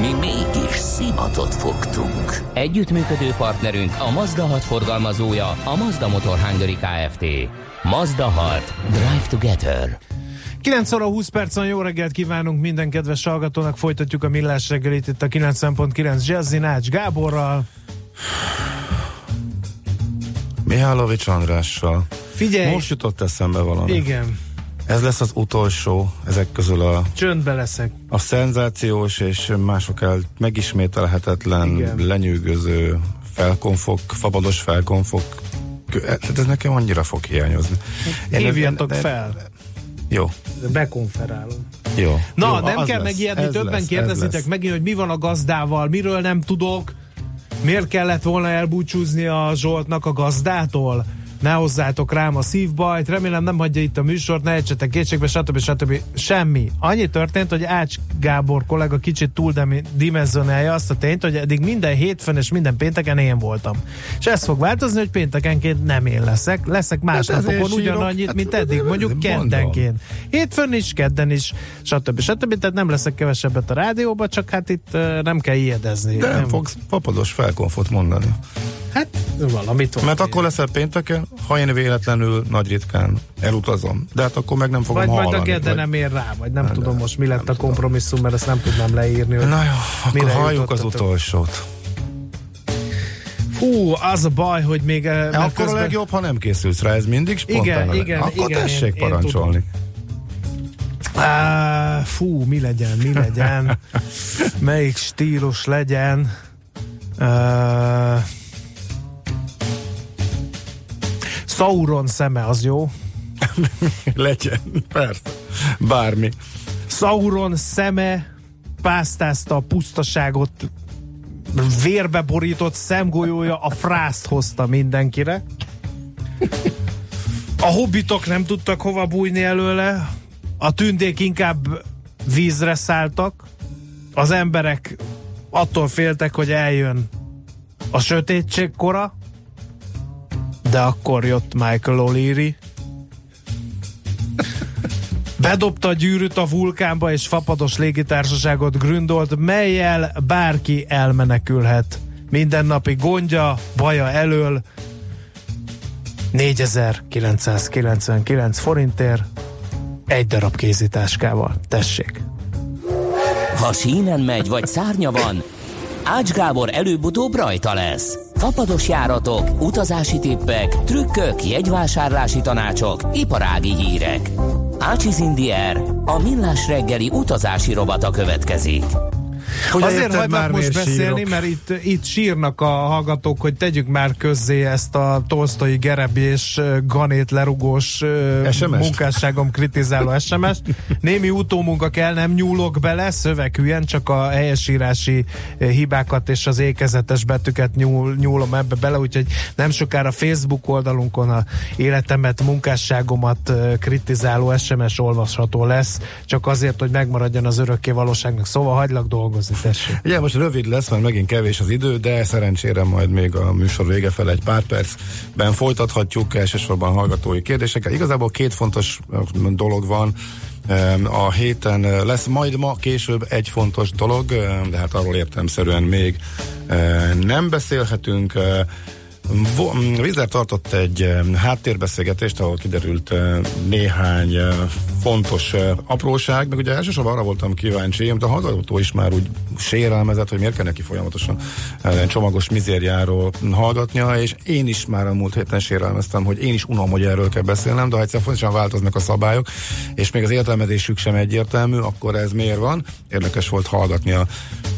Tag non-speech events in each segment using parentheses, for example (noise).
Mi mégis szimatot fogtunk. Együttműködő partnerünk a Mazda 6 forgalmazója, a Mazda Motor Hungary Kft. Mazda 6. Drive Together. 9 óra 20 percen jó reggelt kívánunk minden kedves hallgatónak. Folytatjuk a millás reggelit itt a 90.9 Jazzy Nács Gáborral. Mihálovics Andrással. Figyelj! Most jutott eszembe valami. Igen. Ez lesz az utolsó ezek közül a, Csöndbe leszek. a szenzációs és mások el megismételhetetlen, Igen. lenyűgöző, felkonfok, fabados felkonfok. Hát ez nekem annyira fog hiányozni. Én- Hívjatok de- fel. Jó, Bekonferálom. jó. Na, jó, nem kell lesz, megijedni, többen lesz, ez kérdezitek megint, hogy mi van a gazdával, miről nem tudok, miért kellett volna elbúcsúzni a Zsoltnak a gazdától, ne hozzátok rám a szívbajt, remélem nem hagyja itt a műsort, ne ejtsetek kétségbe, stb. stb. Semmi. Annyi történt, hogy Ács Gábor kollega kicsit túl dimenzionálja azt a tényt, hogy eddig minden hétfőn és minden pénteken én voltam. És ez fog változni, hogy péntekenként nem én leszek, leszek más Hát napokon ugyanannyit, Hát mint eddig, mondjuk keddenként. Hétfőn is, kedden is, stb. stb. Tehát nem leszek kevesebbet a rádióba, csak hát itt nem kell ijedezni. De nem fogsz fapados felkonfot mondani. Hát valamit van. Mert akkor leszel pénteken, ha én véletlenül nagy ritkán elutazom. De hát akkor meg nem fogom vagy hallani. majd a kedden vagy- nem ér rá, vagy nem Nem, tudom nem, most mi lett a kompromisszum, mert ezt nem tudnám leírni. Na jó, akkor halljuk az utolsót. Fú, az a baj, hogy még... eh, mert Akkor közben- a legjobb, ha nem készülsz rá, ez mindig spontán. Igen, igen, Akkor igen, tessék én- én parancsolni. Á, fú, mi legyen, mi legyen, (laughs) melyik stílus legyen. Uh, Sauron szeme az jó. (laughs) Legyen, persze. Bármi. Sauron szeme pásztázta a pusztaságot, vérbe borított szemgolyója a frászt hozta mindenkire. A hobbitok nem tudtak hova bújni előle, a tündék inkább vízre szálltak, az emberek attól féltek, hogy eljön a sötétség kora, de akkor jött Michael O'Leary, Bedobta a gyűrűt a vulkánba és fapados légitársaságot gründolt, melyel bárki elmenekülhet. Mindennapi gondja, baja elől 4999 forintért egy darab kézitáskával. Tessék! Ha sínen megy, vagy szárnya van, Ács Gábor előbb-utóbb rajta lesz. Fapados járatok, utazási tippek, trükkök, jegyvásárlási tanácsok, iparági hírek. Ácsiz Indier, a millás reggeli utazási rovata következik. Hogy Azért már, most beszélni, sírok? mert itt, itt sírnak a hallgatók, hogy tegyük már közzé ezt a tolsztói gerebi és ö, ganét lerugós SMS-t? munkásságom kritizáló SMS-t. Némi utómunka kell, nem nyúlok bele, szöveghülyen, csak a helyesírási hibákat és az ékezetes betűket nyúl, nyúlom ebbe bele, úgyhogy nem sokára Facebook oldalunkon a életemet, munkásságomat kritizáló SMS olvasható lesz, csak azért, hogy megmaradjon az örökké valóságnak. Szóval hagylak dolgozni, tessék. Ugye most rövid lesz, mert megint kevés az idő, de szerencsére majd még a műsor vége fel egy pár percben folytathatjuk elsősorban hallgatói kérdésekkel. Igazából két fontos ö, dolog van. Em, A héten lesz majd ma később egy fontos dolog, ö, de hát arról értelemszerűen még nem beszélhetünk. Ö, Vo- m, Wizard tartott egy em, háttérbeszélgetést, ahol kiderült eh, néhány eh, fontos eh, apróság, meg ugye elsősorban arra voltam kíváncsi, de a hallgató is már úgy sérelmezett, hogy miért kell neki folyamatosan eh, csomagos mizériáról hallgatnia, és én is már a múlt héten sérelmeztem, hogy én is unom, hogy erről kell beszélnem, de ha egyszer fontosan változnak a szabályok, és még az értelmezésük sem egyértelmű, akkor ez miért van? Érdekes volt hallgatni a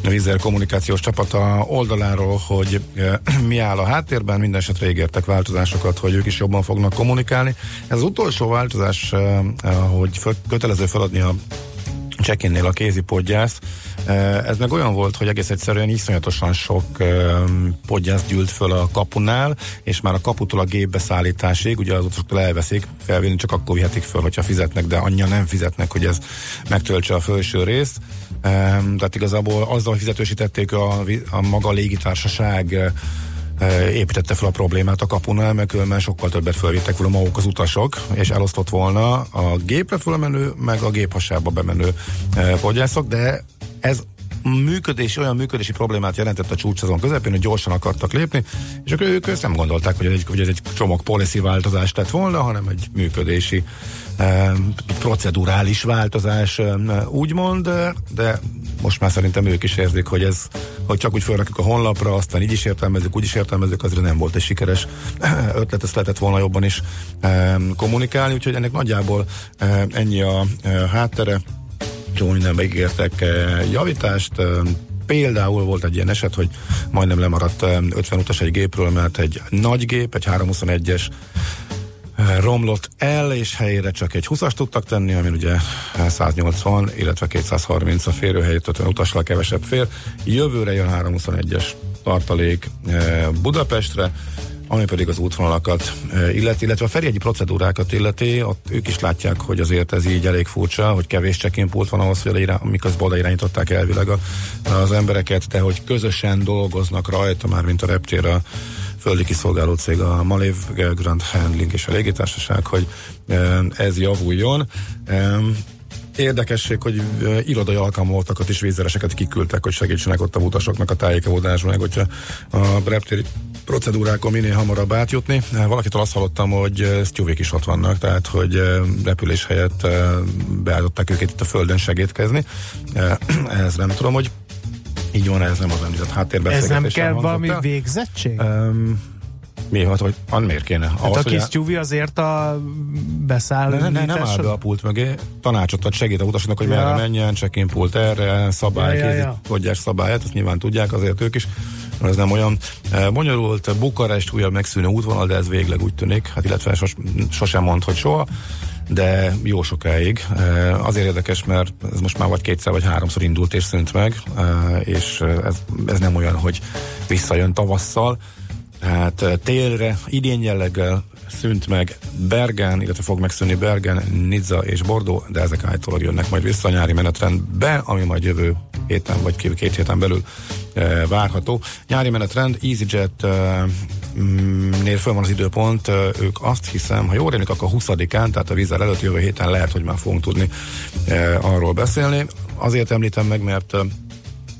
Vizer kommunikációs csapata oldaláról, hogy eh, (clears throat) mi áll a háttérben, minden esetre ígértek változásokat, hogy ők is jobban fognak kommunikálni. Ez az utolsó változás, eh, eh, hogy kötelező feladni a check-innél a kézi podgyász. Ez meg olyan volt, hogy egész egyszerűen iszonyatosan sok podgyász gyűlt föl a kapunál, és már a kaputól a gépbeszállításig, ugye az utasoktól elveszik, felvinni csak akkor vihetik föl, hogyha fizetnek, de annyian nem fizetnek, hogy ez megtöltse a felső részt. Tehát igazából azzal fizetősítették a, a maga légitársaság építette fel a problémát a kapunál, mert különben sokkal többet fölvittek volna maguk az utasok, és elosztott volna a gépre fölmenő, meg a géphasába bemenő podgyászok, de ez működés, olyan működési problémát jelentett a csúcsazon közepén, hogy gyorsan akartak lépni, és akkor ők ezt nem gondolták, hogy ez egy, hogy ez egy csomag policy változás lett volna, hanem egy működési eh, procedurális változás, eh, úgymond, de most már szerintem ők is érzik, hogy ez, hogy csak úgy felrakjuk a honlapra, aztán így is értelmezzük, úgy is értelmezzük, azért nem volt egy sikeres ötlet, ezt lehetett volna jobban is eh, kommunikálni, úgyhogy ennek nagyjából eh, ennyi a eh, háttere csomó mindenbe ígértek eh, javítást, eh, Például volt egy ilyen eset, hogy majdnem lemaradt 50 eh, utas egy gépről, mert egy nagy gép, egy 321-es romlott el, és helyére csak egy 20-as tudtak tenni, ami ugye 180, illetve 230 a férőhelyét, 50 utasra kevesebb fér. Jövőre jön 321-es tartalék Budapestre, ami pedig az útvonalakat illeti, illetve a ferjegyi procedúrákat illeti, ott ők is látják, hogy azért ez így elég furcsa, hogy kevés check-in van ahhoz, hogy irány, miközben oda irányították elvileg a, az embereket, de hogy közösen dolgoznak rajta, már mint a reptér a földi kiszolgáló cég, a Malév Grand Handling és a légitársaság, hogy ez javuljon. Érdekesség, hogy irodai alkalmazottak is vízzereseket kiküldtek, hogy segítsenek ott a utasoknak a tájékozódásban, meg hogyha a reptéri procedúrákon minél hamarabb átjutni. Valakitől azt hallottam, hogy sztyúvék is ott vannak, tehát hogy repülés helyett beállították őket itt a földön segítkezni. (clears throat) Ez nem tudom, hogy így van, ez nem az említett háttérbeszélgetés. Ez nem kell valami el. végzettség? Um, mi hát, hogy an miért kéne? Hát Ahhoz, a kis tyúvi azért a beszáll. Ne, ne, nem áll be a pult mögé, tanácsot ad segít a utasoknak, hogy ja. merre menjen, check-in pult erre, szabály, ja, ja, ja. szabályát, ezt nyilván tudják azért ők is ez nem olyan e, bonyolult. Bukarest újabb megszűnő útvonal, de ez végleg úgy tűnik, hát illetve sos, sosem mond, hogy soha de jó sokáig. E, azért érdekes, mert ez most már vagy kétszer vagy háromszor indult és szűnt meg, e, és ez, ez nem olyan, hogy visszajön tavasszal. Hát télre, idén jelleggel szűnt meg Bergen, illetve fog megszűnni Bergen, Nizza és Bordeaux, de ezek állítólag jönnek majd vissza a nyári menetrendbe, ami majd jövő héten vagy két héten belül várható. Nyári menetrend, EasyJet e, nél föl van az időpont, ők azt hiszem, ha jól rémlik, akkor 20-án, tehát a vízzel előtt jövő héten lehet, hogy már fogunk tudni arról beszélni. Azért említem meg, mert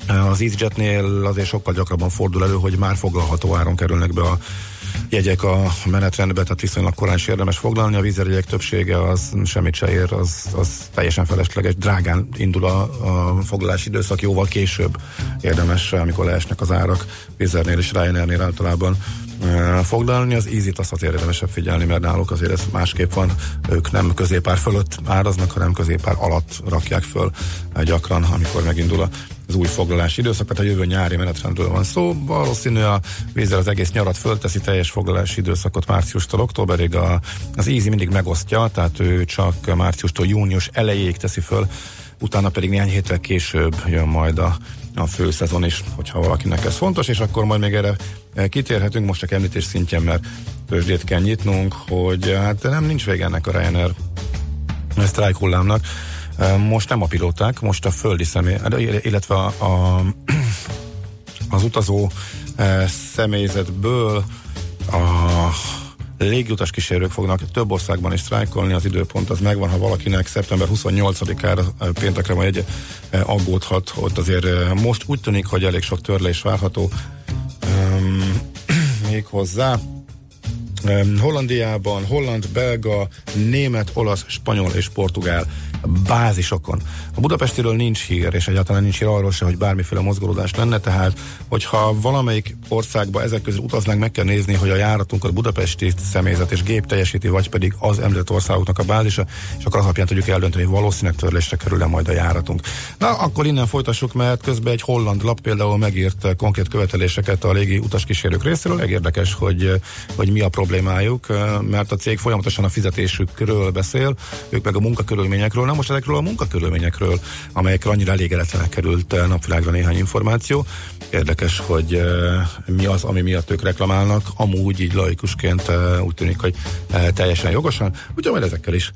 az EasyJetnél azért sokkal gyakrabban fordul elő, hogy már foglalható áron kerülnek be a jegyek a menetrendbe, tehát viszonylag korán is érdemes foglalni. A vízerjegyek többsége az semmit se ér, az, az teljesen felesleges. Drágán indul a, a foglalási időszak, jóval később érdemes, amikor leesnek az árak. Vízernél és Ryanairnél általában foglalni, az easy azt azért érdemesebb figyelni, mert náluk azért ez másképp van. Ők nem középár fölött áraznak, hanem középár alatt rakják föl gyakran, amikor megindul az új foglalási időszak, tehát a jövő nyári menetrendről van szó. Valószínű a vízzel az egész nyarat fölteszi teljes foglalási időszakot márciustól októberig. A, az Easy mindig megosztja, tehát ő csak márciustól június elejéig teszi föl, utána pedig néhány héttel később jön majd a, a főszezon is, hogyha valakinek ez fontos, és akkor majd még erre kitérhetünk, most csak említés szintjén, mert tőzsdét kell nyitnunk, hogy hát nem nincs vége ennek a Ryanair sztrájk hullámnak. Most nem a pilóták, most a földi személy, illetve a, a, az utazó személyzetből a légiutas kísérők fognak több országban is sztrájkolni, az időpont az megvan, ha valakinek szeptember 28-ára péntekre van egy aggódhat, ott azért most úgy tűnik, hogy elég sok törlés várható um, (clears throat) még hozzá. Hollandiában holland, belga, német, olasz, spanyol és portugál bázisokon. A Budapestiről nincs hír, és egyáltalán nincs hír arról se, hogy bármiféle mozgolódás lenne, tehát hogyha valamelyik országba ezek közül utaznánk, meg kell nézni, hogy a járatunkat budapesti személyzet és gép teljesíti, vagy pedig az említett országoknak a bázisa, és akkor az alapján tudjuk eldönteni, hogy valószínűleg törlésre kerül-e majd a járatunk. Na, akkor innen folytassuk, mert közben egy holland lap például megírt konkrét követeléseket a légi utaskísérők részéről. Érdekes, hogy, hogy mi a probléma problémájuk, mert a cég folyamatosan a fizetésükről beszél, ők meg a munkakörülményekről, nem most ezekről a munkakörülményekről, amelyekről annyira elégedetlenek került napvilágra néhány információ. Érdekes, hogy mi az, ami miatt ők reklamálnak, amúgy így laikusként úgy tűnik, hogy teljesen jogosan, úgyhogy majd ezekkel is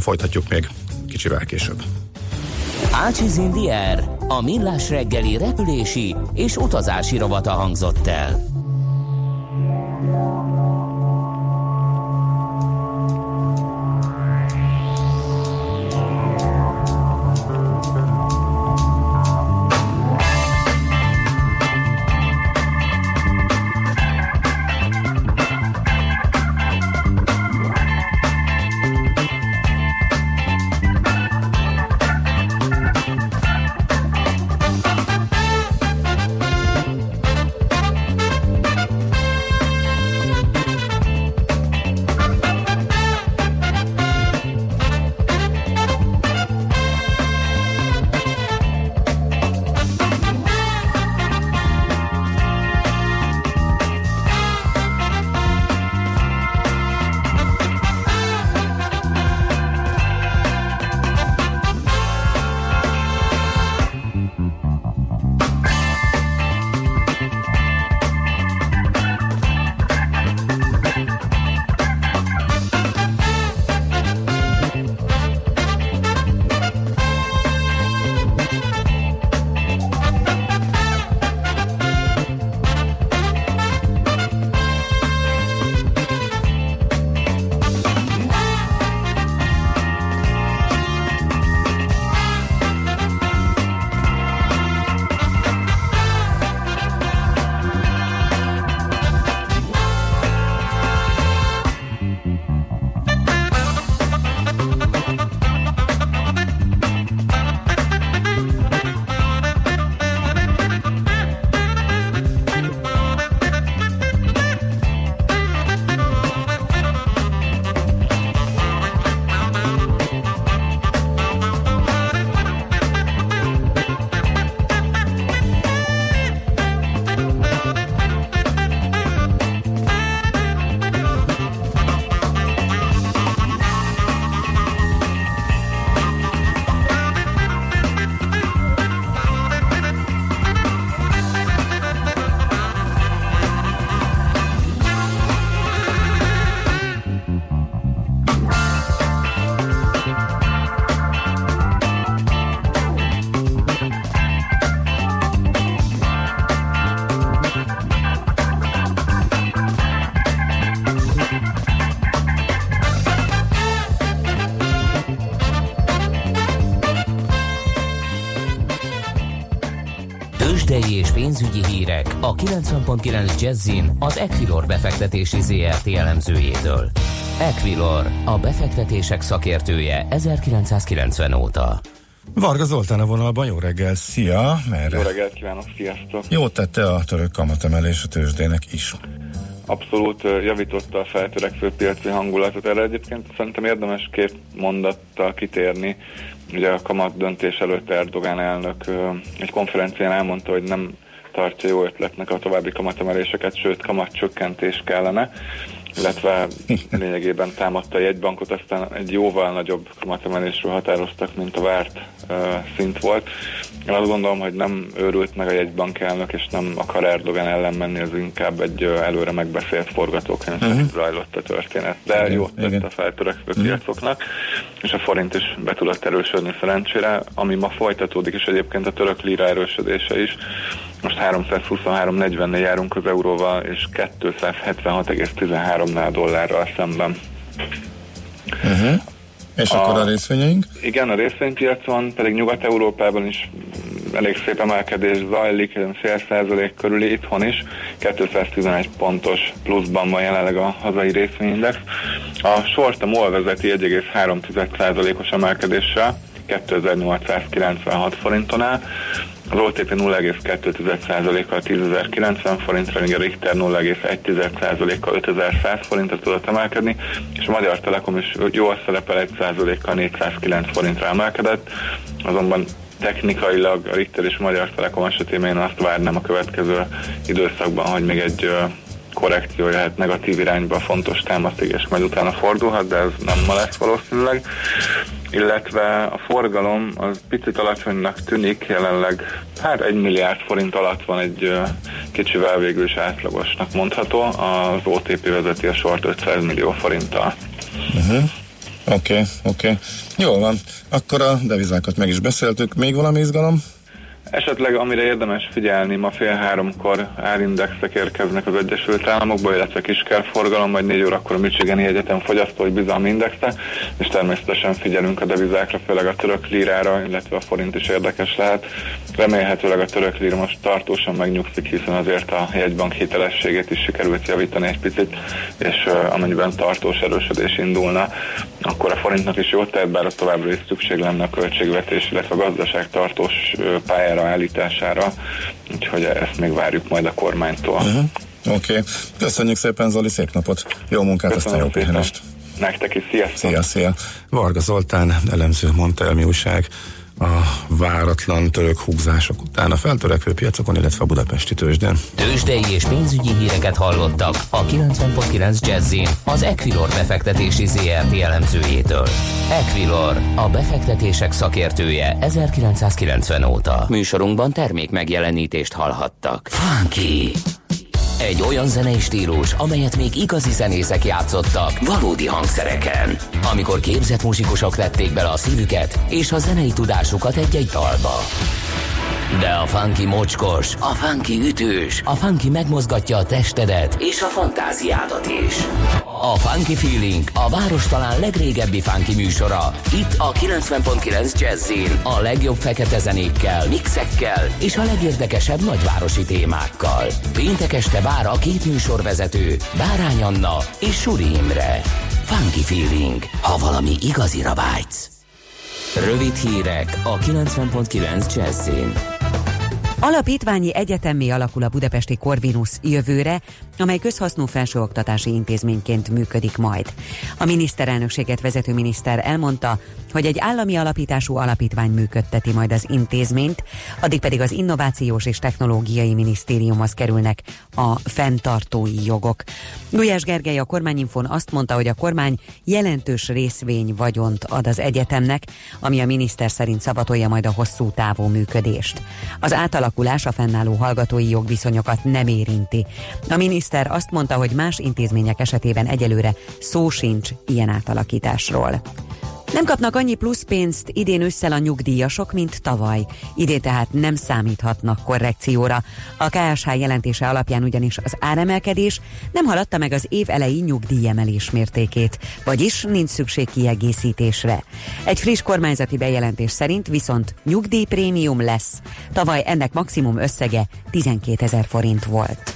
folytatjuk még kicsivel később. Ácsiz Indier, a millás reggeli repülési és utazási rovata hangzott el. 90.9 Jazzin az Equilor befektetési ZRT elemzőjétől. Equilor, a befektetések szakértője 1990 óta. Varga Zoltán a vonalban, jó reggel, szia! Merre? Jó reggelt kívánok, sziasztok! Jó tette a török kamatemelés a tőzsdének is. Abszolút javította a feltörekvő piaci hangulatot. Erre egyébként szerintem érdemes két mondattal kitérni. Ugye a kamat döntés előtt Erdogán elnök egy konferencián elmondta, hogy nem tartja jó ötletnek a további kamatemeléseket, sőt kamatcsökkentés kellene illetve (laughs) lényegében támadta a jegybankot, aztán egy jóval nagyobb kamatemelésről határoztak, mint a várt uh, szint volt. Én azt gondolom, hogy nem őrült meg a jegybank elnök, és nem akar Erdogan ellen menni, ez inkább egy uh, előre megbeszélt forgatókönyv uh-huh. zajlott a történet. De igen, jót tett a feltörekvő uh-huh. piacoknak, és a forint is be tudott erősödni szerencsére, ami ma folytatódik, és egyébként a török lira erősödése is. Most 323-40-nél járunk az euróval, és 276,13-nál dollárral szemben. Uh-huh. És a, akkor a részvényeink? Igen, a részvénypiacon, pedig Nyugat-Európában is elég szép emelkedés zajlik, fél százalék körüli, itthon is 211 pontos pluszban van jelenleg a hazai részvényindex. A short a MOL vezeti 1,3 os emelkedéssel, 2896 forinton áll, az OTP 0,2%-kal 10.090 forintra, míg a Richter 0,1%-kal 5100 forintra tudott emelkedni, és a Magyar Telekom is jól szerepel 1%-kal 409 forintra emelkedett, azonban technikailag a Richter és a Magyar Telekom esetében én azt várnám a következő időszakban, hogy még egy korrekció jöhet negatív irányba, fontos támasztig, és majd utána fordulhat, de ez nem ma lesz valószínűleg. Illetve a forgalom az picit alacsonynak tűnik, jelenleg hát egy milliárd forint alatt van egy kicsivel végül is átlagosnak mondható. Az OTP vezeti a sort 500 millió forinttal. Uh-huh. Oké, okay, oké. Okay. Jó van, akkor a devizákat meg is beszéltük. Még valami izgalom? Esetleg amire érdemes figyelni, ma fél háromkor árindexek érkeznek az Egyesült Államokba, illetve kiskerforgalom, vagy négy órakor a Michigani Egyetem fogyasztói bizalmi indexe, és természetesen figyelünk a devizákra, főleg a török lírára, illetve a forint is érdekes lehet. Remélhetőleg a török líra most tartósan megnyugszik, hiszen azért a jegybank hitelességét is sikerült javítani egy picit, és amennyiben tartós erősödés indulna, akkor a forintnak is jót tehet, bár továbbra is szükség lenne a költségvetés, illetve a gazdaság tartós pályára pályára állítására, úgyhogy ezt még várjuk majd a kormánytól. Uh-huh. Oké, okay. köszönjük szépen Zoli, szép napot, jó munkát, Köszönöm aztán jó pihenést. Nektek is, sziasztok! Szia, szia! Varga Zoltán, elemző mondta el mi újság a váratlan török húzások után a feltörekvő piacokon, illetve a budapesti tőzsdén. Tőzsdei és pénzügyi híreket hallottak a 90.9 Jazzin az Equilor befektetési ZRT elemzőjétől. Equilor, a befektetések szakértője 1990 óta. Műsorunkban termék megjelenítést hallhattak. Funky! Egy olyan zenei stílus, amelyet még igazi zenészek játszottak valódi hangszereken. Amikor képzett muzsikusok vették bele a szívüket és a zenei tudásukat egy-egy dalba. De a funky mocskos, a funky ütős, a funky megmozgatja a testedet és a fantáziádat is. A Funky Feeling a város talán legrégebbi funky műsora. Itt a 90.9 Jazzin a legjobb fekete zenékkel, mixekkel és a legérdekesebb nagyvárosi témákkal. Péntek este vár a két műsorvezető, Bárány Anna és Suri Imre. Funky Feeling, ha valami igazira vágysz. Rövid hírek a 90.9 Jazzin. Alapítványi egyetemmé alakul a budapesti Corvinus jövőre, amely közhasznú felsőoktatási intézményként működik majd. A miniszterelnökséget vezető miniszter elmondta, hogy egy állami alapítású alapítvány működteti majd az intézményt, addig pedig az Innovációs és Technológiai Minisztériumhoz kerülnek a fenntartói jogok. Gulyás Gergely a kormányinfon azt mondta, hogy a kormány jelentős részvény vagyont ad az egyetemnek, ami a miniszter szerint szabatolja majd a hosszú távú működést. Az átalakulás a fennálló hallgatói jogviszonyokat nem érinti. A miniszter azt mondta, hogy más intézmények esetében egyelőre szó sincs ilyen átalakításról. Nem kapnak annyi plusz pénzt idén ősszel a nyugdíjasok, mint tavaly. Idén tehát nem számíthatnak korrekcióra. A KSH jelentése alapján ugyanis az áremelkedés nem haladta meg az év elejé nyugdíjemelés mértékét, vagyis nincs szükség kiegészítésre. Egy friss kormányzati bejelentés szerint viszont nyugdíjprémium lesz. Tavaly ennek maximum összege 12 ezer forint volt.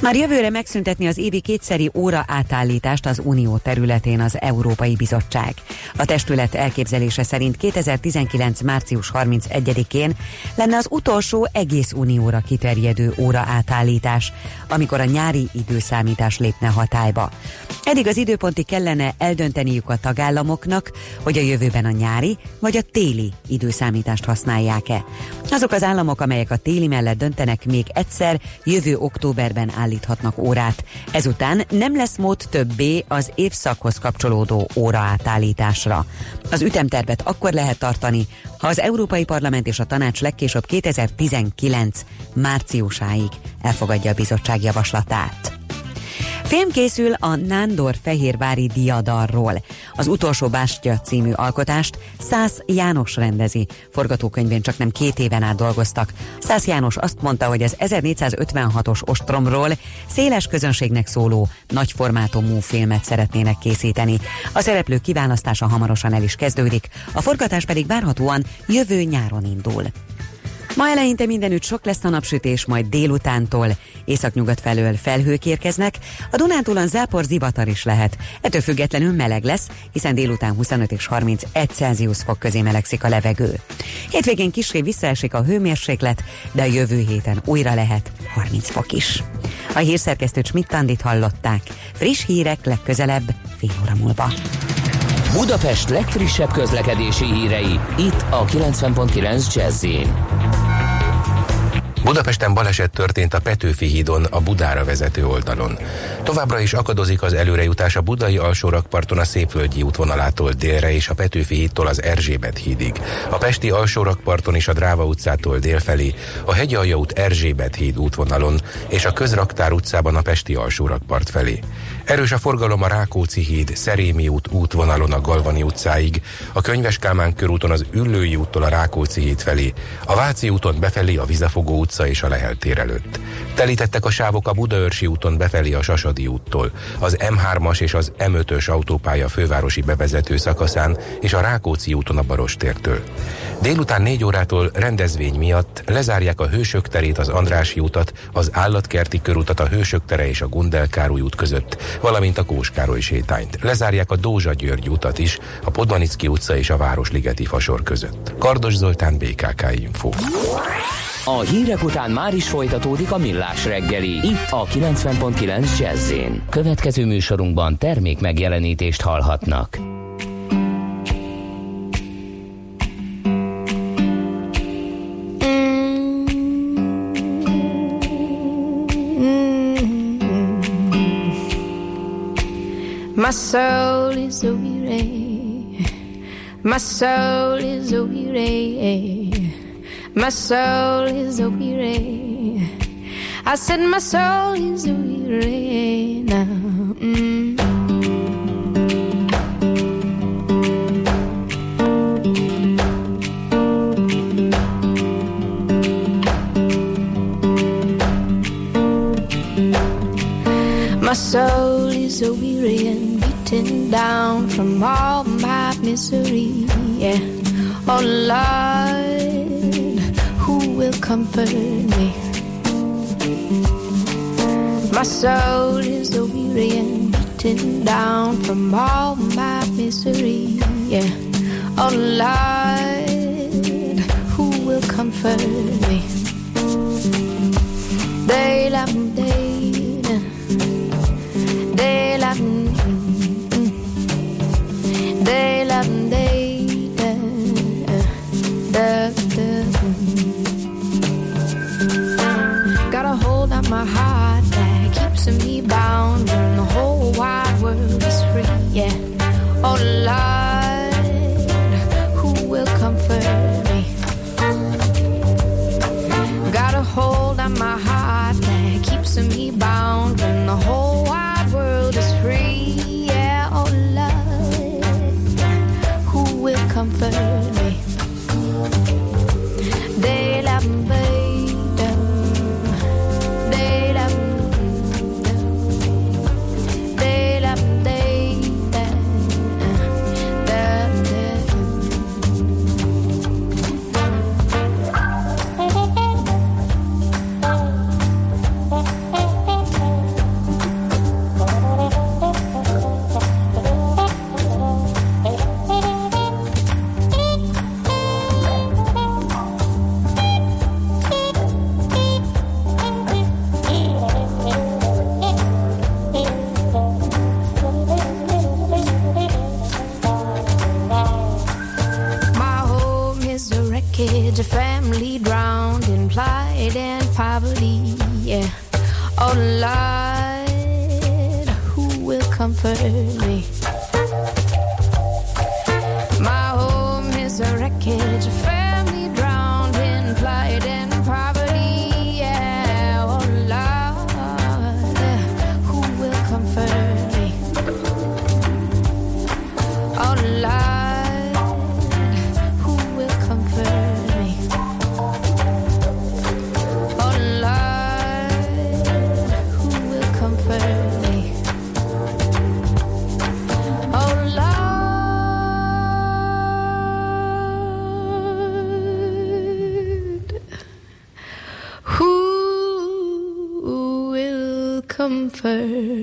Már jövőre megszüntetni az évi kétszeri óra átállítást az Unió területén az Európai Bizottság. A testület elképzelése szerint 2019. március 31-én lenne az utolsó egész unióra kiterjedő óra átállítás, amikor a nyári időszámítás lépne hatályba. Eddig az időponti kellene eldönteniük a tagállamoknak, hogy a jövőben a nyári vagy a téli időszámítást használják-e. Azok az államok, amelyek a téli mellett döntenek, még egyszer jövő októberben állíthatnak órát. Ezután nem lesz mód többé az évszakhoz kapcsolódó óra átállításra. Az ütemtervet akkor lehet tartani, ha az Európai Parlament és a Tanács legkésőbb 2019 márciusáig elfogadja a bizottság javaslatát. Film készül a Nándor Fehérvári Diadarról. Az utolsó Bástya című alkotást Szász János rendezi. Forgatókönyvén csak nem két éven át dolgoztak. Szász János azt mondta, hogy az 1456-os ostromról széles közönségnek szóló, nagyformátumú filmet szeretnének készíteni. A szereplők kiválasztása hamarosan el is kezdődik, a forgatás pedig várhatóan jövő nyáron indul. Ma eleinte mindenütt sok lesz a napsütés, majd délutántól északnyugat felől felhők érkeznek, a Dunántúlon zápor zivatar is lehet. Ettől függetlenül meleg lesz, hiszen délután 25 és 31 Celsius fok közé melegszik a levegő. Hétvégén kisé visszaesik a hőmérséklet, de a jövő héten újra lehet 30 fok is. A hírszerkesztőt Schmidt-Tandit hallották. Friss hírek legközelebb fél óra múlva. Budapest legfrissebb közlekedési hírei, itt a 90.9 jazz Budapesten baleset történt a Petőfi hídon a Budára vezető oldalon. Továbbra is akadozik az előrejutás a budai alsórakparton a Szépvölgyi útvonalától délre és a Petőfi hídtól az Erzsébet hídig. A Pesti alsórakparton és a Dráva utcától délfelé, a Hegyalja út Erzsébet híd útvonalon és a Közraktár utcában a Pesti alsórakpart felé. Erős a forgalom a Rákóczi híd, Szerémi út útvonalon a Galvani utcáig, a Könyves Kálmán körúton az Üllői úttól a Rákóczi híd felé, a Váci úton befelé a Vizafogó utca és a Lehel tér előtt. Telítettek a sávok a Budaörsi úton befelé a Sasadi úttól, az M3-as és az M5-ös autópálya fővárosi bevezető szakaszán és a Rákóczi úton a Barostértől. Délután 4 órától rendezvény miatt lezárják a Hősök terét, az Andrási útat, az Állatkerti körutat, a Hősök tere és a Gundel Károly út között, valamint a Kóskároly sétányt. Lezárják a Dózsa György utat is, a Podmanicki utca és a Városligeti fasor között. Kardos Zoltán, BKK Info. A hírek után már is folytatódik a millás reggeli. Itt a 90.9 jazz Következő műsorunkban termék megjelenítést hallhatnak. My soul is weary, my soul is weary, my soul is weary. I said my soul is weary now. Mm. My soul is weary and down from all my misery. Yeah. Oh Lord, who will comfort me? My soul is a weary and beaten down from all my misery. Yeah. Oh Lord, who will comfort me? They love they Oh Lord, who will comfort me? Got a hold on my heart that keeps me bound when the whole poverty. Yeah. Oh Lord, who will comfort me? Comfort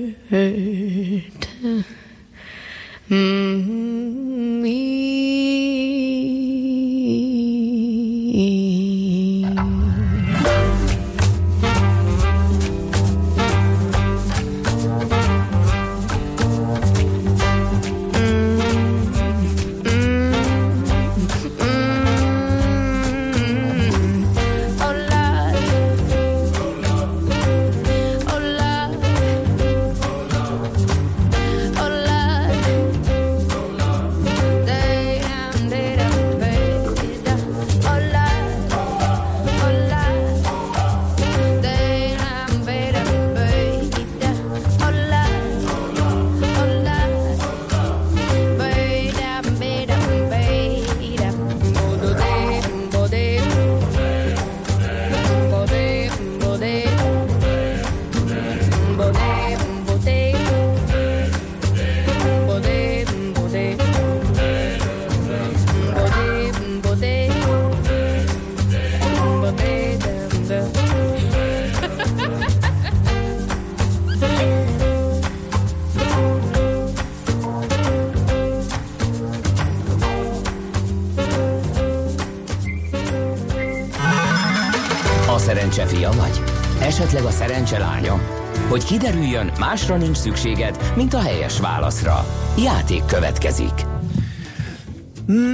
kiderüljön, másra nincs szükséged, mint a helyes válaszra. Játék következik.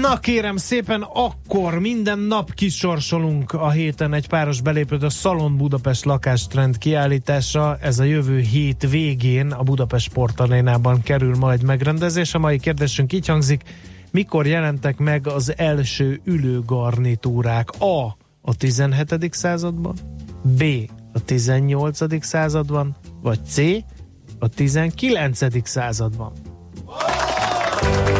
Na kérem szépen, akkor minden nap kisorsolunk a héten egy páros belépőt a Szalon Budapest lakástrend kiállítása. Ez a jövő hét végén a Budapest Sportarénában kerül majd megrendezés. A mai kérdésünk így hangzik, mikor jelentek meg az első ülőgarnitúrák? A. A 17. században, B. A 18. században, vagy C. A 19. században.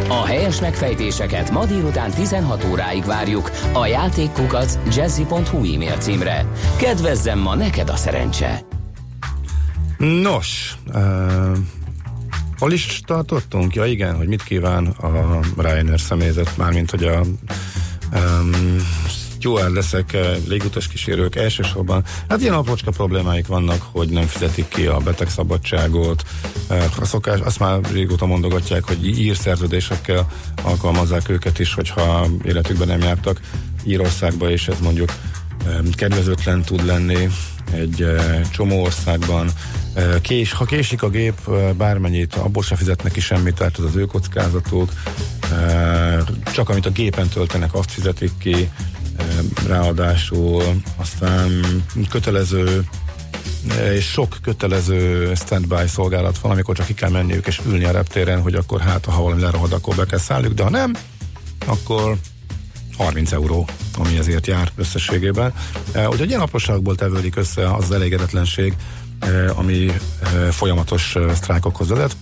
A helyes megfejtéseket ma délután 16 óráig várjuk a játékkukac jazzy.hu e-mail címre. Kedvezzem ma neked a szerencse! Nos, uh, hol is tartottunk? Ja igen, hogy mit kíván a Ryanair személyzet, mármint hogy a um, leszek légutas kísérők elsősorban, hát ilyen aprócska problémáik vannak, hogy nem fizetik ki a betegszabadságot, a szokás, azt már régóta mondogatják, hogy ír szerződésekkel alkalmazzák őket is, hogyha életükben nem jártak Írországba, és ez mondjuk kedvezőtlen tud lenni egy csomó országban. Kés, ha késik a gép bármennyit, abból se fizetnek ki semmit, tehát az az ő kockázatuk. Csak amit a gépen töltenek, azt fizetik ki ráadásul aztán kötelező és sok kötelező standby szolgálat van, amikor csak ki kell menniük és ülni a reptéren, hogy akkor hát, ha valami lerohad, akkor be kell szálljuk, de ha nem, akkor 30 euró, ami ezért jár összességében. Úgyhogy ilyen apróságból tevődik össze az elégedetlenség, ami folyamatos sztrájkokhoz vezet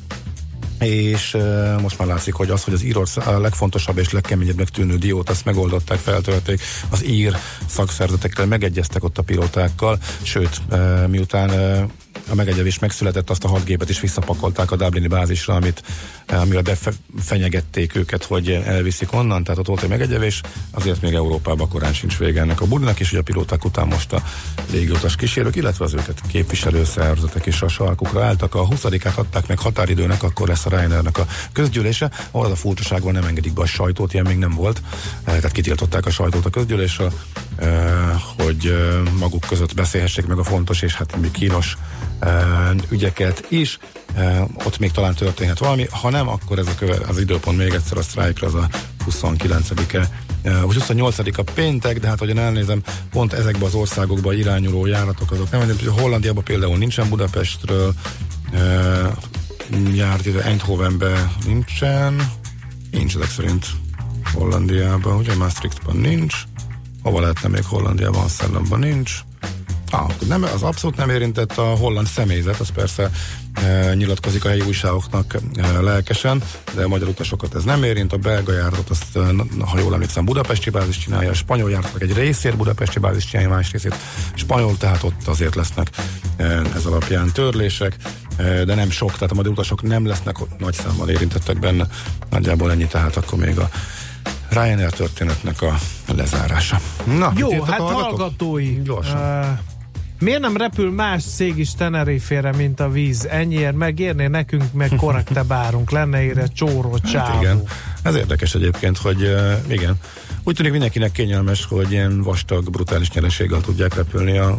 és uh, most már látszik, hogy az, hogy az a legfontosabb és legkeményebbnek tűnő diót, azt megoldották, feltölték, az ír szakszerzetekkel megegyeztek ott a pilótákkal, sőt, uh, miután uh, a megegyezés megszületett, azt a hat gépet is visszapakolták a Dublini bázisra, amit, eh, amivel befenyegették őket, hogy elviszik onnan, tehát ott volt egy megegyezés, azért még Európában korán sincs vége ennek a budinak, és hogy a pilóták után most a légiutas kísérők, illetve az őket képviselő szervezetek is a sarkukra álltak. A 20-át adták meg határidőnek, akkor lesz a Reinernek a közgyűlése, ahol az a furcsaság van, nem engedik be a sajtót, ilyen még nem volt, eh, tehát kitiltották a sajtót a közgyűlésre, eh, hogy maguk között beszélhessék meg a fontos és hát még kínos ügyeket is. Ott még talán történhet valami, ha nem, akkor ez a köve, az időpont még egyszer a sztrájkra, az a 29-e vagy 28 a péntek, de hát hogyan elnézem, pont ezekbe az országokba irányuló járatok azok nem, hogy Hollandiában például nincsen Budapestről, járt ide Eindhovenbe nincsen, nincs ezek szerint Hollandiában, ugye Maastrichtban nincs, hova lehetne még Hollandiában, Amsterdamban nincs, Ah, nem, az abszolút nem érintett a holland személyzet, az persze e, nyilatkozik a helyi újságoknak e, lelkesen, de a magyar utasokat ez nem érint, a belga járatot azt, e, ha jól emlékszem, budapesti bázis csinálja, a spanyol járatok egy részét budapesti bázis csinálja, más részét spanyol, tehát ott azért lesznek e, ez alapján törlések, e, de nem sok, tehát a magyar utasok nem lesznek nagy számmal érintettek benne, nagyjából ennyi, tehát akkor még a Ryanair történetnek a lezárása. Na, Jó, hát hallgatói. Gyorsan. Uh, Miért nem repül más cég is Tenerife-re, mint a víz? Ennyiért megérné nekünk, meg korrektebb árunk. Lenne ére csóró csávó. Hát igen. Ez érdekes egyébként, hogy uh, igen. Úgy tűnik mindenkinek kényelmes, hogy ilyen vastag, brutális nyereséggel tudják repülni a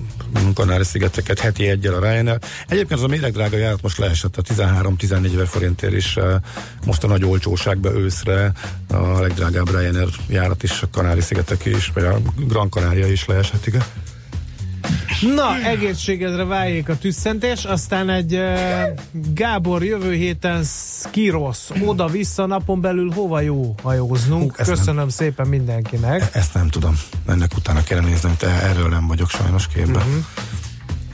Kanári-szigeteket heti egyel a Ryanair. Egyébként az a méregdrága járat most leesett a 13-14 ezer forintért is uh, most a nagy olcsóságba őszre a legdrágább Ryanair járat is a Kanári-szigetek is, vagy a Gran Canaria is leesett, igen. Na, egészségedre váljék a tüsszentés, aztán egy uh, Gábor jövő héten Skirosz, oda-vissza napon belül hova jó hajóznunk. Hú, Köszönöm nem. szépen mindenkinek. E- ezt nem tudom, ennek utána kell néznem, te erről nem vagyok sajnos képben. Uh-huh.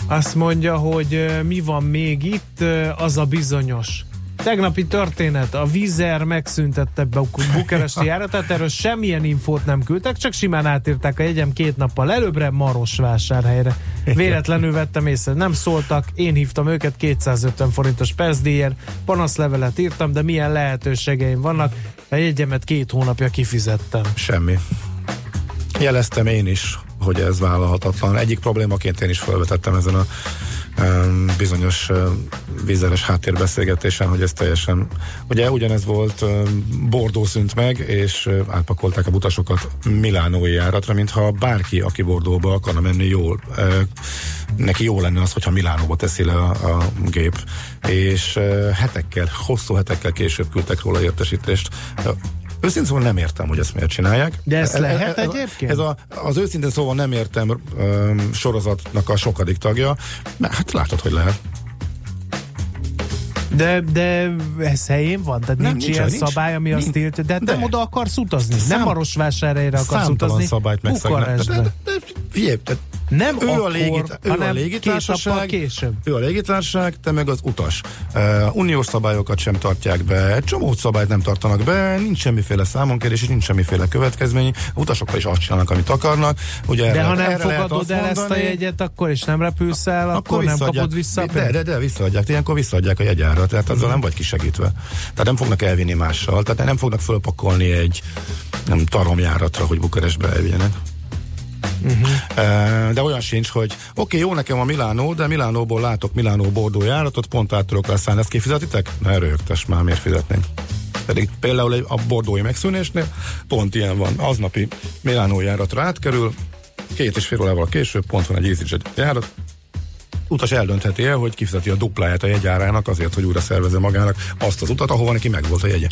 Azt mondja, hogy uh, mi van még itt, uh, az a bizonyos Tegnapi történet, a Vizer megszüntette be a bukeresti (laughs) járatát, erről semmilyen infót nem küldtek, csak simán átírták a jegyem két nappal előbbre Marosvásárhelyre. Véletlenül vettem észre, nem szóltak, én hívtam őket 250 forintos percdíjért, panaszlevelet írtam, de milyen lehetőségeim vannak, a jegyemet két hónapja kifizettem. Semmi. Jeleztem én is, hogy ez vállalhatatlan. Egyik problémaként én is felvetettem ezen a bizonyos vízeres háttérbeszélgetésen, hogy ez teljesen, ugye ugyanez volt, Bordó szűnt meg, és átpakolták a butasokat Milánói járatra, mintha bárki, aki Bordóba akarna menni, jól, neki jó lenne az, hogyha Milánóba teszi le a, a gép. És hetekkel, hosszú hetekkel később küldtek róla értesítést. Őszintén szóval nem értem, hogy ezt miért csinálják. De ezt Ez- lehet ez, egyébként? Ez a, az őszintén szóval nem értem um, sorozatnak a sokadik tagja, mert hát látod, hogy lehet. De, de ez helyén van? Tehát Nem, nincs, nincs, ilyen nincs. szabály, ami azt Nincs. tiltja? De, De. nem oda akarsz utazni? Szám- nem Marosvásárhelyre akarsz utazni? szabályt megszegnek. De, Bukarestbe. de, de, figyelj, de Nem ő akkor, a, légit, ő a hanem két légitársaság, később. ő a légitársaság, te meg az utas. Uh, uniós szabályokat sem tartják be, egy csomó szabályt nem tartanak be, nincs semmiféle számonkérés, és nincs semmiféle következmény. A utasok is azt csinálnak, amit akarnak. Ugye De erre, ha nem erre fogadod el ezt a jegyet, akkor és nem repülsz el, akkor, nem visszaadják. kapod vissza a de, de, de, visszaadják. Ilyenkor visszaadják a jegyárat, tehát azzal nem vagy kisegítve. Tehát nem fognak elvinni mással, tehát nem fognak fölpakolni egy nem, taromjáratra, hogy Bukarestbe elvigyenek. Uh-huh. De olyan sincs, hogy oké, okay, jó nekem a Milánó, de Milánóból látok Milánó Bordó járatot, pont át tudok leszállni, ezt kifizetitek? Ne rögtes, már miért fizetnénk? Pedig például a bordói megszűnésnél pont ilyen van. Aznapi Milánó járatra átkerül, két és fél órával később pont van egy EasyJet járat, utas eldöntheti el, hogy kifizeti a dupláját a jegyárának azért, hogy újra szervezze magának azt az utat, ahova neki megvolt a jegye.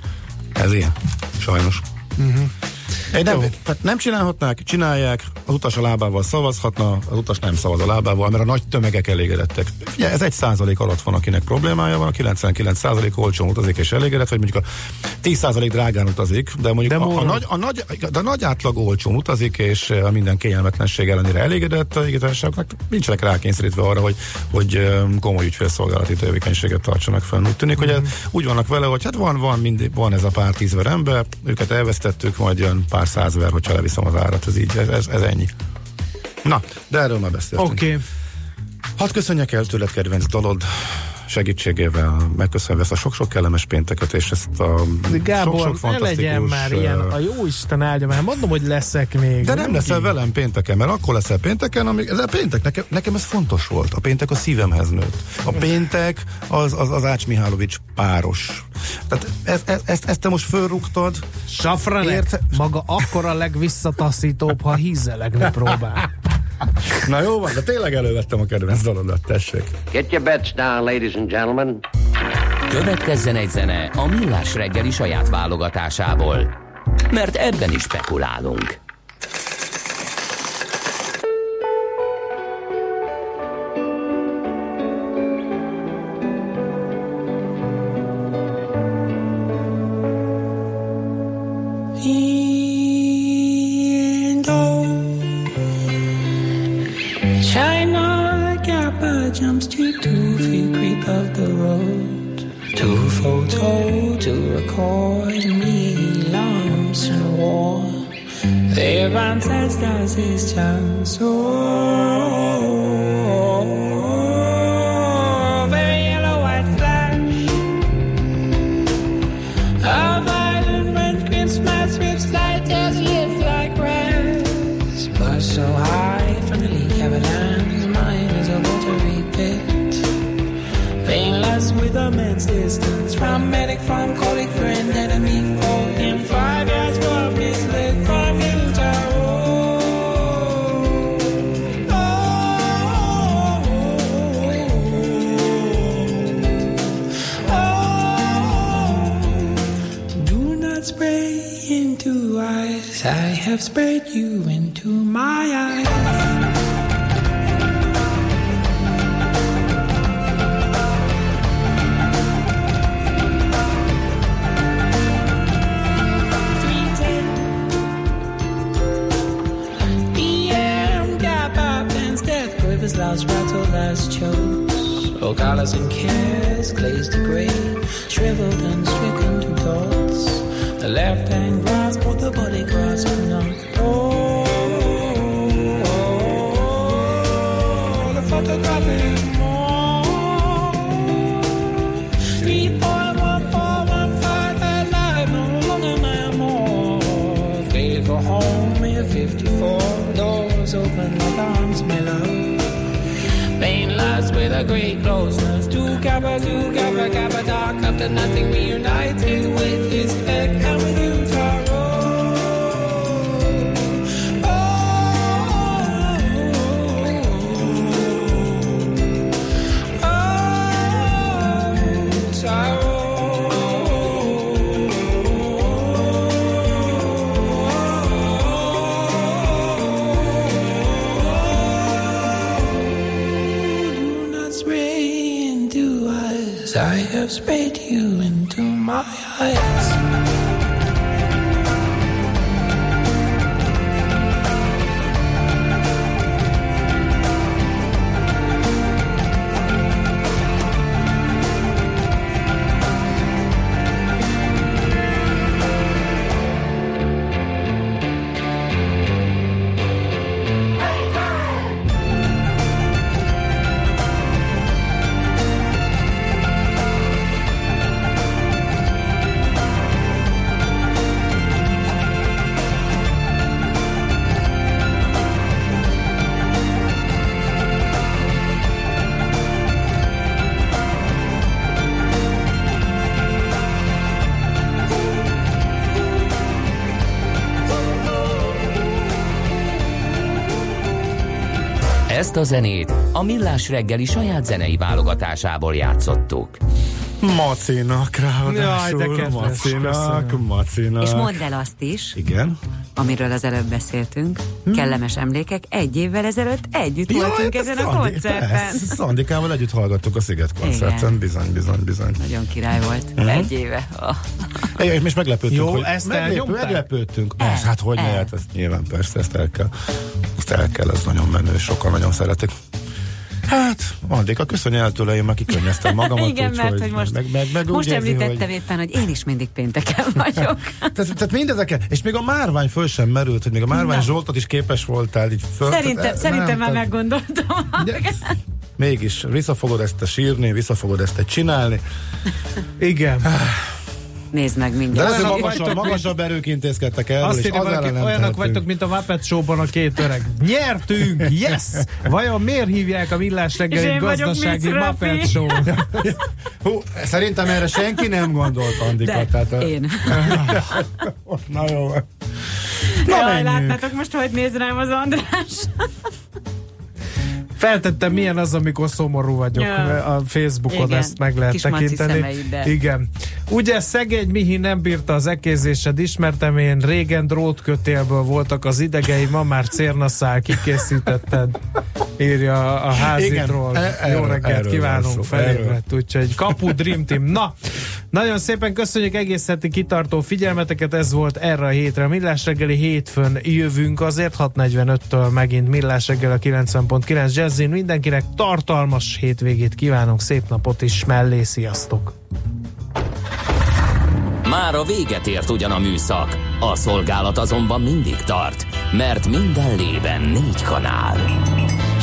Ez ilyen. Sajnos. Uh-huh. Egy nem, tehát nem csinálhatnák, csinálják, az utas a lábával szavazhatna, az utas nem szavaz a lábával, mert a nagy tömegek elégedettek. Ugye ez egy százalék alatt van, akinek problémája van, a 99 százalék olcsón utazik és elégedett, vagy mondjuk a 10 százalék drágán utazik, de mondjuk De a, a, nagy, a, nagy, de a nagy átlag olcsón utazik, és eh, minden kényelmetlenség ellenére elégedett, a légitársaságoknak nincsenek rákényszerítve arra, hogy, hogy eh, komoly ügyfélszolgálati tevékenységet tartsanak fenn. Úgy tűnik, hogy ez, úgy vannak vele, hogy hát van, van, mindig, van ez a pár tízver ember, őket elvesztettük, majd jön pár százver, hogyha leviszem az árat, ez így, ez, ez, ez ennyi. Na, de erről már beszéltünk. Oké. Okay. Hadd köszönjek el tőled kedvenc dalod segítségével, megköszönve ezt a sok-sok kellemes pénteket, és ezt a Gábor, sok-sok ne legyen már ilyen, a jó Isten áldja már, mondom, hogy leszek még. De nem leszel velem pénteken, mert akkor leszel pénteken, amíg, ez a péntek, nekem, nekem ez fontos volt. A péntek a szívemhez nőtt. A péntek az, az, az Ács Mihálovics páros. Tehát ez, ez, ezt, ezt te most fölrúgtad. Safranek, Érte- maga akkor a legvisszataszítóbb, ha hízelegni próbál. (laughs) Na jó van, de tényleg elővettem a kedvenc dalodat, tessék. Get your bets down, ladies and gentlemen. Következzen egy zene a Millás reggeli saját válogatásából. Mert ebben is spekulálunk. As does his chance. Oh. I have sprayed you into my eyes. Ezt a zenét a Millás reggeli saját zenei válogatásából játszottuk. Macinak ráadásul. Jaj, de kedves, macinak, macinak. És mondd el azt is, Igen? amiről az előbb beszéltünk, kellemes emlékek, egy évvel ezelőtt együtt Jaj, voltunk hát ezen a Szandi- koncerten. persze, Szandikával együtt hallgattuk a Sziget koncerten, Igen. bizony, bizony, bizony. Nagyon király volt. Mhm. Egy éve. (laughs) Oh. Igen, és meglepődtünk, Jó, hogy ezt meglep, elnyomták? meglepődtünk. El, Ez, hát hogy el. ne, hát ezt nyilván persze, ezt el kell. El kell, ez nagyon menő, sokan nagyon szeretik. Hát, Andika, köszönj el tőle, én már kikönnyeztem (laughs) magamat. Igen, úgyhogy mert hogy most, meg, meg, meg most úgy érzi, említettem hogy... éppen, hogy én is mindig pénteken (laughs) vagyok. Tehát, tehát mindezeket, és még a márvány föl sem merült, hogy még a márvány Na. Zsoltot is képes voltál így föl. Szerintem, tehát, szerintem nem, már tehát- meggondoltam. Ugye, Mégis, vissza fogod ezt a sírni, vissza fogod ezt csinálni. (laughs) Igen. Nézd meg De mindjárt. hogy Olyanok magasabb, vagytok, magasabb erők intézkedtek el, Azt írja az valaki, olyanok tehetünk. vagytok, mint a Muppet Show-ban a két öreg. Nyertünk! Yes! Vajon miért hívják a Millás reggeli gazdasági Muppet. Show? (laughs) Hú, szerintem erre senki nem gondolt, Andika. De, tehát én. (laughs) Na jó. Na Jaj, menjünk. látnátok most, hogy néz rám az András. Feltettem, milyen az, amikor szomorú vagyok. Ja. A Facebookon Igen. ezt meg lehet Kis tekinteni. Igen. Ugye szegény Mihi nem bírta az ekézésed, ismertem én, régen drótkötélből voltak az idegei, ma már cérnaszál, kikészítetted. (laughs) Írja a házitról. Igen, e- Jó reggelt erről kívánunk, felébredt, úgyhogy kapu Dream Team. Na, nagyon szépen köszönjük egész heti kitartó figyelmeteket, ez volt erre a hétre. Millás reggeli hétfőn jövünk, azért 6.45-től megint Millás reggel a 90.9 Jazzin. Mindenkinek tartalmas hétvégét kívánunk, szép napot is mellé, sziasztok! Már a véget ért ugyan a műszak, a szolgálat azonban mindig tart, mert minden lében négy kanál.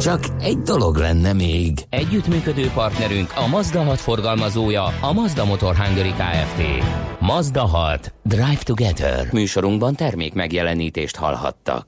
Csak egy dolog lenne még. Együttműködő partnerünk a Mazda 6 forgalmazója, a Mazda Motor Hungary Kft. Mazda 6. Drive Together. Műsorunkban termék megjelenítést hallhattak.